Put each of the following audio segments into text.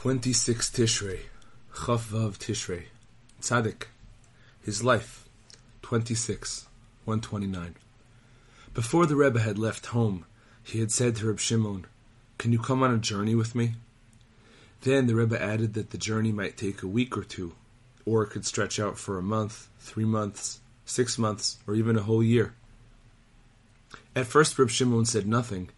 26 Tishrei, Chaf Vav Tishrei, Tzaddik, his life, 26, 129. Before the Rebbe had left home, he had said to Reb Shimon, Can you come on a journey with me? Then the Rebbe added that the journey might take a week or two, or it could stretch out for a month, three months, six months, or even a whole year. At first, Reb Shimon said nothing,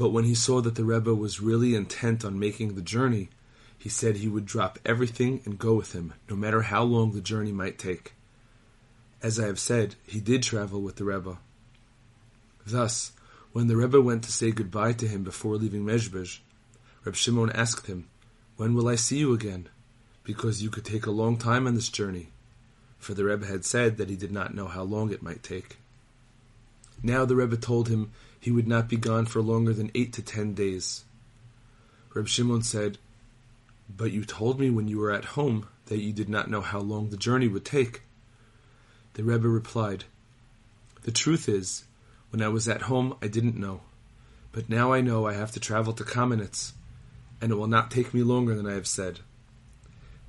but when he saw that the Rebbe was really intent on making the journey, he said he would drop everything and go with him, no matter how long the journey might take. As I have said, he did travel with the Rebbe. Thus, when the Rebbe went to say goodbye to him before leaving Mezhbej, Reb Shimon asked him, When will I see you again? Because you could take a long time on this journey. For the Rebbe had said that he did not know how long it might take. Now the Rebbe told him he would not be gone for longer than eight to ten days. Reb Shimon said, But you told me when you were at home that you did not know how long the journey would take. The Rebbe replied, The truth is, when I was at home I didn't know, but now I know I have to travel to Kamenetz, and it will not take me longer than I have said.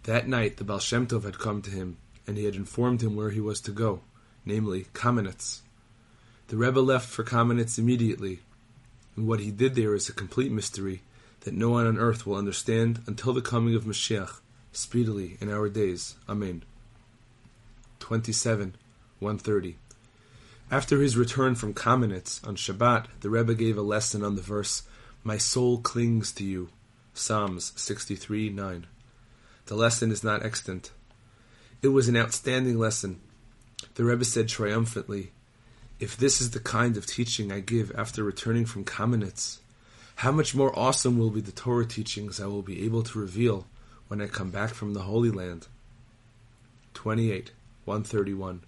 That night the Baal Shem Tov had come to him, and he had informed him where he was to go, namely Kamenetz. The Rebbe left for Kamenetz immediately, and what he did there is a complete mystery that no one on earth will understand until the coming of Mashiach, speedily in our days. Amen. 27, 130. After his return from Kamenetz on Shabbat, the Rebbe gave a lesson on the verse, My soul clings to you. Psalms 63, 9. The lesson is not extant. It was an outstanding lesson. The Rebbe said triumphantly, if this is the kind of teaching I give after returning from Kamenetz, how much more awesome will be the Torah teachings I will be able to reveal when I come back from the Holy Land. 28, 131.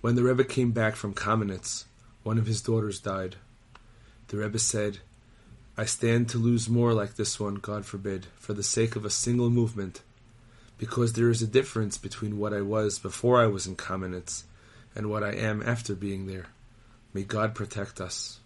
When the Rebbe came back from Kamenetz, one of his daughters died. The Rebbe said, I stand to lose more like this one, God forbid, for the sake of a single movement, because there is a difference between what I was before I was in Kamenetz and what I am after being there. May God protect us.